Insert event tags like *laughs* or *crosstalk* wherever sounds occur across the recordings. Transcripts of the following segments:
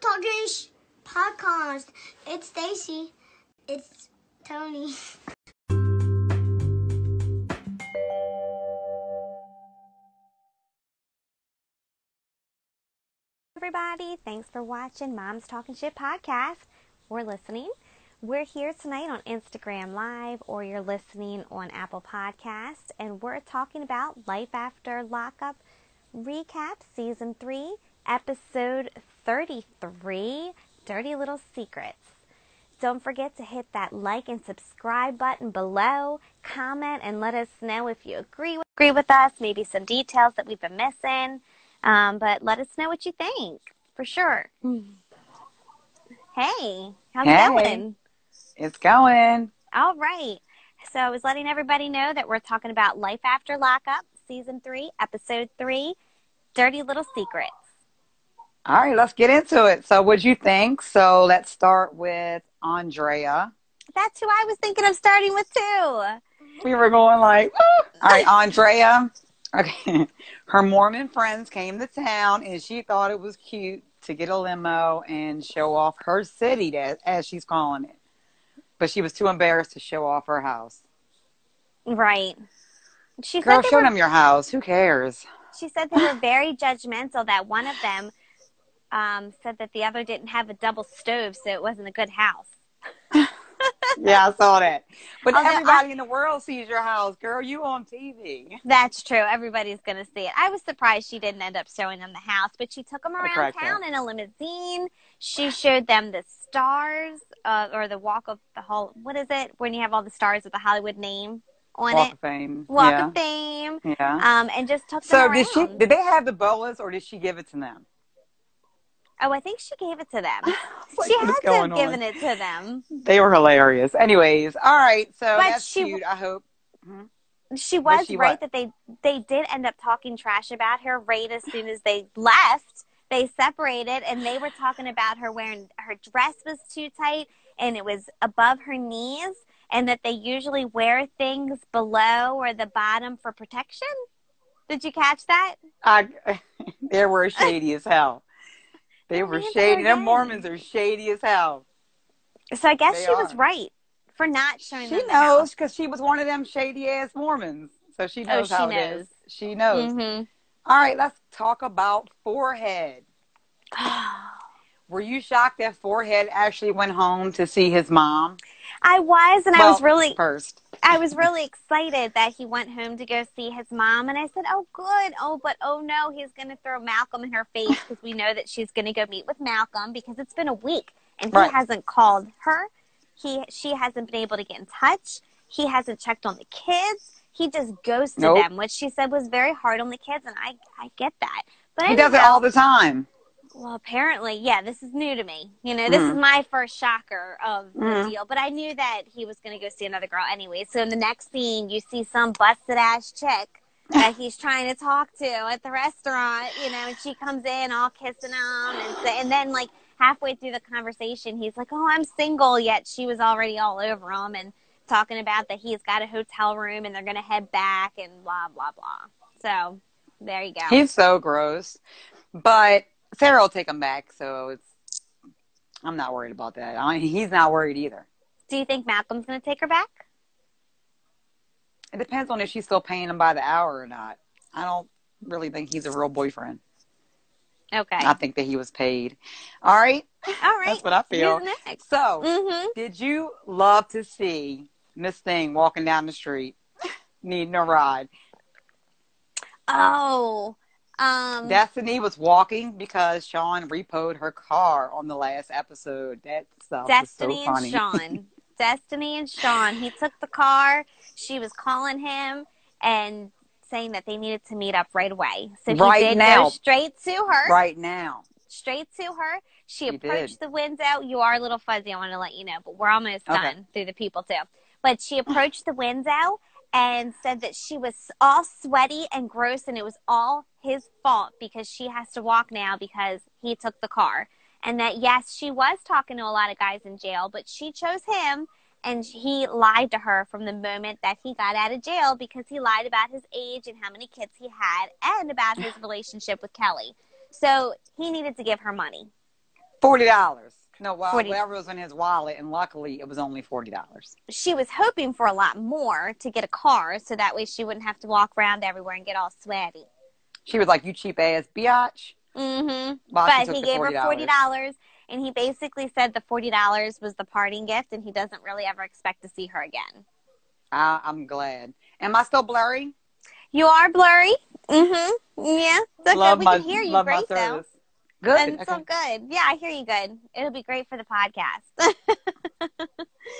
Talking Sh- podcast. It's Stacy. It's Tony. everybody. Thanks for watching Mom's Talking Shit podcast or listening. We're here tonight on Instagram Live or you're listening on Apple Podcast, and we're talking about Life After Lockup Recap Season 3, Episode 33, Dirty Little Secrets. Don't forget to hit that like and subscribe button below. Comment and let us know if you agree with, agree with us, maybe some details that we've been missing. Um, but let us know what you think for sure. Hey, how's Hey. it going? It's going. All right. So I was letting everybody know that we're talking about Life After Lockup, Season 3, Episode 3, Dirty Little Secrets. All right, let's get into it. So, what'd you think? So, let's start with Andrea. That's who I was thinking of starting with, too. We were going like, "Woo." all right, Andrea. Okay, *laughs* her Mormon friends came to town, and she thought it was cute to get a limo and show off her city, as, as she's calling it. But she was too embarrassed to show off her house. Right. She Girl, show were, them your house. Who cares? she said they were very judgmental, that one of them um, said that the other didn't have a double stove, so it wasn't a good house. *laughs* Yeah, I saw that. But Although everybody in the world sees your house, girl. You on TV. That's true. Everybody's going to see it. I was surprised she didn't end up showing them the house, but she took them around town in a limousine. She showed them the stars uh, or the walk of the hall. What is it when you have all the stars with the Hollywood name on Walk it? of Fame. Walk yeah. of Fame. Yeah. Um, and just took them So around. did she? Did they have the bolas, or did she give it to them? Oh, I think she gave it to them. *laughs* Like, she had to have on? given it to them. They were hilarious. Anyways, all right. So But that's she- cute. I hope. Hmm? She was she right what? that they they did end up talking trash about her right as soon as they left. They separated and they were talking about her wearing her dress was too tight and it was above her knees and that they usually wear things below or the bottom for protection. Did you catch that? I, *laughs* they were shady as hell. They were shady. Them. Mormons are shady as hell. So I guess They she was right for not showing She knows because she was one of them shady ass Mormons. So she Oh, knows she how it knows. is. She knows. Mhm. All right, let's talk about forehead. *sighs* Were you shocked that forehead actually went home to see his mom? I was and I was really first. I was really excited that he went home to go see his mom, and I said, "Oh, good. Oh, but oh no, he's going to throw Malcolm in her face because we know that she's going to go meet with Malcolm because it's been a week and Right. he hasn't called her. He she hasn't been able to get in touch. He hasn't checked on the kids. He just ghosted Nope. them, which she said was very hard on the kids, and I I get that. But He does it all the time. Well, apparently, yeah, this is new to me. You know, this Mm. is my first shocker of the Mm. deal. But I knew that he was going to go see another girl anyway. So in the next scene, you see some busted ass chick that he's trying to talk to at the restaurant, you know, and she comes in all kissing him. And, so, and then, like, halfway through the conversation, he's like, oh, I'm single. Yet she was already all over him and talking about that he's got a hotel room and they're going to head back and blah, blah, blah. So there you go. He's so gross. But Sarah will take him back, so it's I'm not worried about that. I he's not worried either. Do you think Malcolm's going to take her back? It depends on if she's still paying him by the hour or not. I don't really think he's a real boyfriend. Okay. I think that he was paid. All right. All right. That's what I feel. So, Mm-hmm. did you love to see Miss Thing walking down the street needing a ride? Oh, um, Destiny was walking because Sean repoed her car on the last episode. That stuff Destiny so funny. and Sean. *laughs* Destiny and Sean. He took the car. She was calling him and saying that they needed to meet up right away. So he Right did now. go straight to her. right now. Straight to her. She He approached did. the window. You are a little fuzzy. I want to let you know, but we're almost Okay. done through the people too. But she approached the window and said that she was all sweaty and gross and it was all his fault because she has to walk now because he took the car. And that yes, she was talking to a lot of guys in jail, but she chose him and he lied to her from the moment that he got out of jail because he lied about his age and how many kids he had and about his *sighs* relationship with Kelly. So he needed to give her money. Forty dollars. No, well, 40. whatever was in his wallet, and luckily it was only forty dollars. She was hoping for a lot more to get a car so that way she wouldn't have to walk around everywhere and get all sweaty. She was like, "You cheap ass biatch." Mm-hmm. Boston But he gave her $40. forty dollars, and he basically said the forty dollars was the parting gift, and he doesn't really ever expect to see her again. I, I'm glad. Am I still blurry? You are blurry. Mm-hmm. Yeah. It's okay. we can hear you love my great though. Good. And so good. Yeah, I hear you good. It'll be great for the podcast. I'm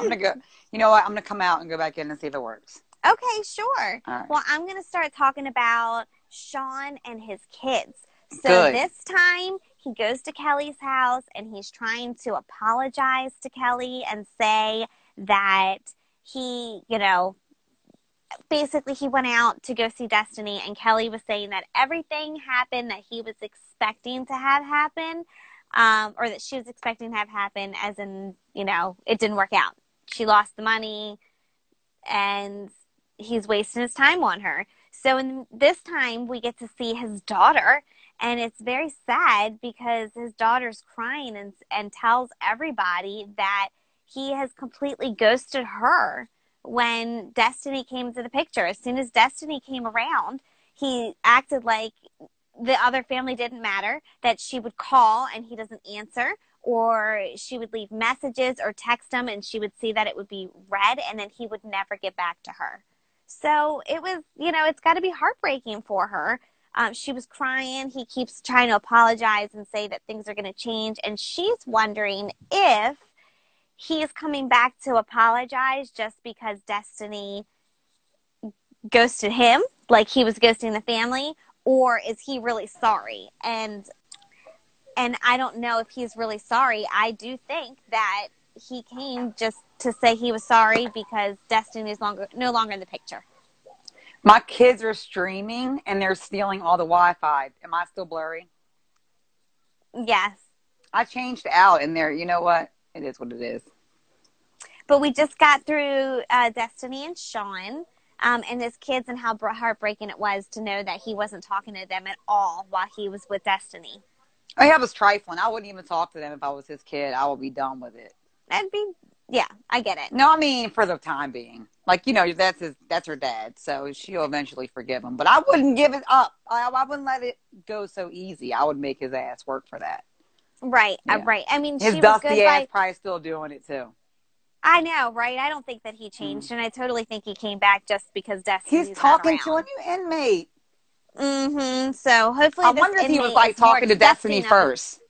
gonna go. You know what? I'm gonna come out and go back in and see if it works. okay, sure. Right. Well, I'm going to start talking about Sean and his kids. So Good. this time he goes to Kelly's house and he's trying to apologize to Kelly and say that he, you know, basically he went out to go see Destiny and Kelly was saying that everything happened that he was expecting to have happen um, or that she was expecting to have happen as in, you know, it didn't work out. She lost the money and he's wasting his time on her. So in this time we get to see his daughter and it's very sad because his daughter's crying and and tells everybody that he has completely ghosted her when Destiny came to the picture. As soon as Destiny came around, he acted like the other family didn't matter, that she would call and he doesn't answer, or she would leave messages or text him and she would see that it would be read and then he would never get back to her. So it was, you know, it's got to be heartbreaking for her. Um, she was crying. He keeps trying to apologize and say that things are going to change. And she's wondering if he is coming back to apologize just because Destiny ghosted him, like he was ghosting the family, or is he really sorry? And and I don't know if he's really sorry. I do think that he came just to say he was sorry because Destiny is longer no longer in the picture. My kids are streaming and they're stealing all the Wi-Fi. Am I still blurry? Yes. I changed out in there. You know what? It is what it is. But we just got through uh, Destiny and Sean um, and his kids and how heartbreaking it was to know that he wasn't talking to them at all while he was with Destiny. I have was trifling. I wouldn't even talk to them if I was his kid. I would be done with it. That'd be, yeah, I get it. No, I mean for the time being. Like you know, that's his. That's her dad, so she'll eventually forgive him. But I wouldn't give it up. I, I wouldn't let it go so easy. I would make his ass work for that. Right, uh, Yeah. right. I mean, His she was dusty good ass probably still doing it too. I know, right? I don't think that he changed, and I totally think he came back just because Destiny. He's talking to a new inmate. Mm-hmm. So hopefully, I wonder if he was like talking to Destiny of- first.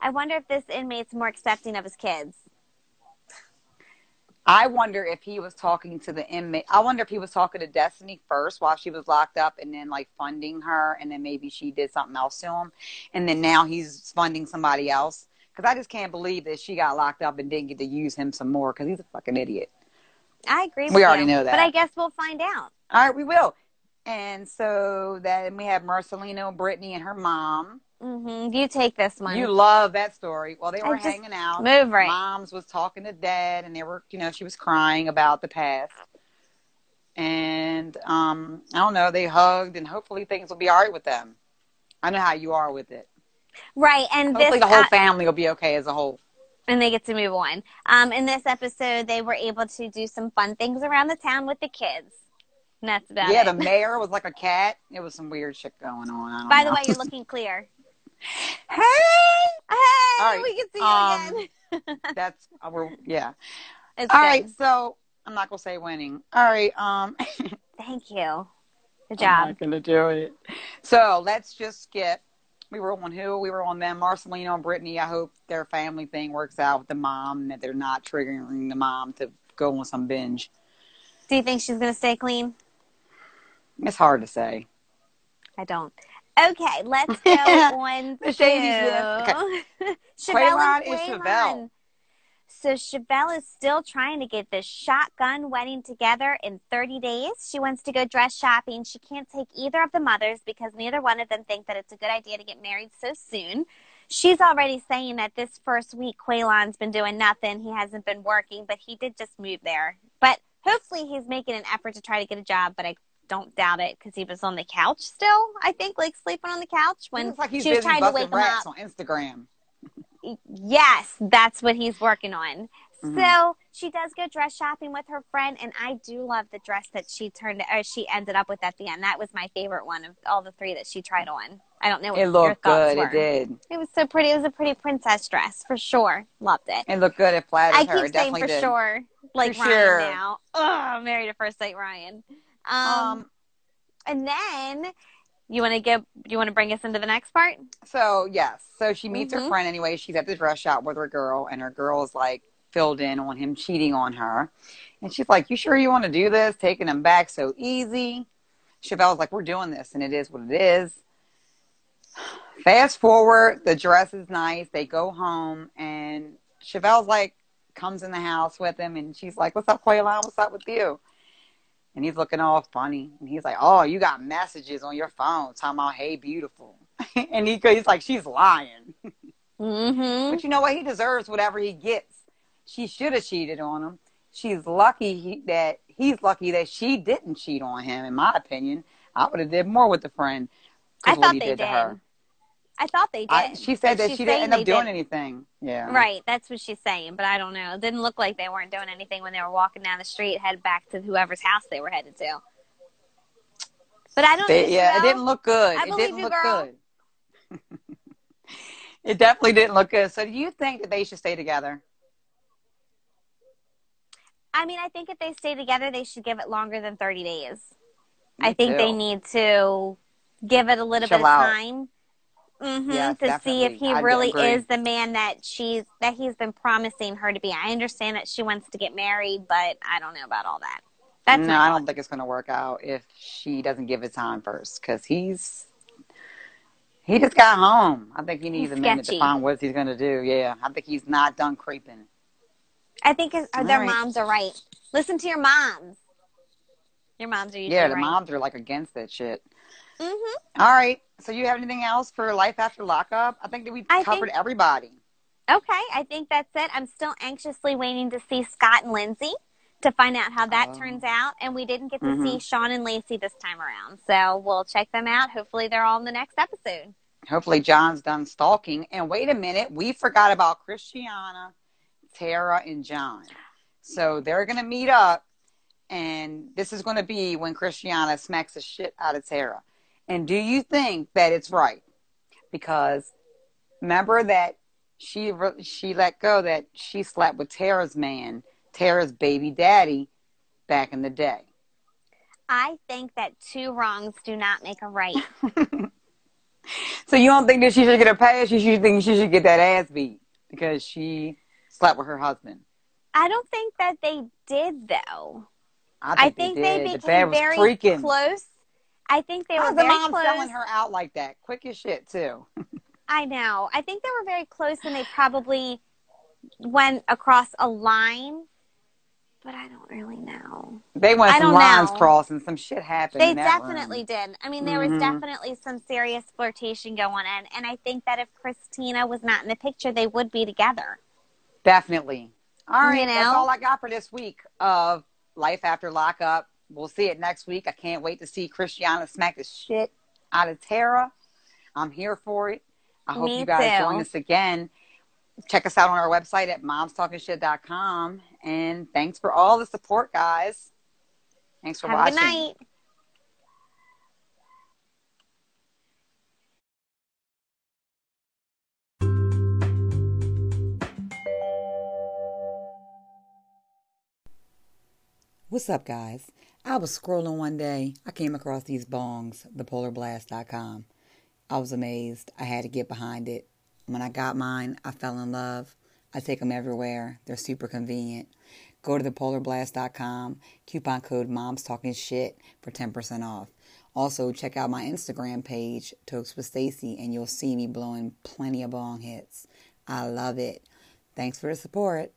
I wonder if this inmate's more accepting of his kids. I wonder if he was talking to the inmate. I wonder if he was talking to Destiny first while she was locked up and then like funding her and then maybe she did something else to him. And then now he's funding somebody else. Because I just can't believe that she got locked up and didn't get to use him some more because he's a fucking idiot. I agree. With We already you, know that. but I guess we'll find out. All right, we will. And so then we have Marcelino, Brittany, and her mom. Mm-hmm. You take this one. You love that story. Well, they were hanging out. Move right. Mom's was talking to dad, and they were, you know, she was crying about the past. And um, I don't know, they hugged, and hopefully things will be all right with them. I know how you are with it. right, and Hopefully, this the whole uh, family will be okay as a whole. and they get to move on. Um, in this episode, they were able to do some fun things around the town with the kids. And that's about Yeah, it. the mayor was like a cat. It was some weird shit going on. I don't By the way, you're *laughs* looking clear. Hey, Hey, right, we can see you um, again. *laughs* that's we're yeah. It's All good. right, so I'm not gonna say winning. All right, um, *laughs* Thank you. Good I'm job. not gonna do it. So let's just skip. We were on who? We were on them. Marcelino and Brittany. I hope their family thing works out with the mom and that they're not triggering the mom to go on some binge. Do you think she's going to stay clean? It's hard to say. I don't. Okay, let's go *laughs* on The to shady. *laughs* Chevelle Quaylon and is Quaylon. Chevelle. So Chevelle is still trying to get this shotgun wedding together in 30 days. She wants to go dress shopping. She can't take either of the mothers because neither one of them think that it's a good idea to get married so soon. She's already saying that this first week Quaylon's been doing nothing. He hasn't been working, but he did just move there. But hopefully he's making an effort to try to get a job, but I don't doubt it because he was on the couch still, I think, like sleeping on the couch when like she was trying to wake him up. on Instagram. Yes, that's what he's working on. Mhm. So she does go dress shopping with her friend, and I do love the dress that she turned or she ended up with at the end. That was my favorite one of all the three that she tried on. I don't know what It looked good. were. It did. It was so pretty. It was a pretty princess dress for sure. Loved it. It looked good. It flattered I her. keep It saying for did. sure, like For Ryan sure. now. Oh, married at first sight, Ryan. Um, Um, and then you want to give you want to bring us into the next part? So yes, so she meets Mhm. her friend anyway. She's at the dress shop with her girl, and her girl is like filled in on him cheating on her, and she's like, "You sure you want to do this? Taking him back so easy?" Chevelle's like, "We're doing this, and it is what it is." Fast forward, the dress is nice. They go home, and Chevelle's like comes in the house with him, and she's like, "What's up, Quaylon? What's up with you?" And he's looking all funny, and he's like, "Oh, you got messages on your phone talking about hey, beautiful," *laughs* and he, he's like, "She's lying." *laughs* Mm-hmm. But you know what? He deserves whatever he gets. She should have cheated on him. She's lucky he, that he's lucky that she didn't cheat on him. In my opinion, I would have did more with the friend. I what thought he they did did. I thought they did. I, she said that she didn't end up doing didn't. anything. Yeah. Right, that's what she's saying, but I don't know. It didn't look like they weren't doing anything when they were walking down the street, headed back to whoever's house they were headed to. But I don't. They- know, yeah, it didn't look good. I it believe didn't you, look girl. good. *laughs* it definitely didn't look good. So, do you think that they should stay together? I mean, I think if they stay together, they should give it longer than thirty days. Me I think they need to give it a little Chill bit of out. Time. hmm Yes, to see if he I really agree. is the man that she's that he's been promising her to be. I understand that she wants to get married, but I don't know about all that. That's no, I don't think it's going to work out if she doesn't give it time first because he's he just got home. I think he needs He's a minute sketchy. to find what he's going to do. Yeah, I think he's not done creeping. I think it's, uh, their right. moms are right. Listen to your moms. Your moms are usually Yeah, the right. moms are like against that shit. Hmm All right, so you have anything else for life after lockup? I think that we covered think- everybody. Okay, I think that's it. I'm still anxiously waiting to see Scott and Lindsay to find out how that Oh. turns out. And we didn't get to Mhm. see Sean and Lacey this time around. So we'll check them out. Hopefully, they're all in the next episode. Hopefully, John's done stalking. And wait a minute, we forgot about Christiana, Tara, and John. So they're going to meet up, and this is going to be when Christiana smacks the shit out of Tara. And do you think that it's right? Because remember that she she let go that she slept with Tara's man, Tara's baby daddy, back in the day. I think that two wrongs do not make a right. *laughs* So you don't think that she should get a pass? You should think she should get that ass beat because she slept with her husband. I don't think that they did, though. I I think, think they, they, the became bed very freaking. close. I think they How's were the very mom close. selling her out like that? Quick as shit too. *laughs* I know. I think they were very close and they probably went across a line, but I don't really know. They went some lines know. crossed and some shit happened. They definitely room. did. I mean, there was Mhm. definitely some serious flirtation going on. And I think that if Christina was not in the picture, they would be together. Definitely. All right, You that's all I got for this week of Life After Lockup. We'll see it next week. I can't wait to see Christiana smack the shit out of Tara. I'm here for it. I hope Me you guys too. join us again. Check us out on our website at momstalkingshit.com. And thanks for all the support, guys. Thanks for Have watching. good night. What's up, guys? I was scrolling one day. I came across these bongs, thepolarblast.com. I was amazed. I had to get behind it. When I got mine, I fell in love. I take them everywhere. They're super convenient. Go to thepolarblast.com, coupon code Moms Talking Shit for 10% off. Also, check out my Instagram page, Tokes with Stacy, and you'll see me blowing plenty of bong hits. I love it. Thanks for the support.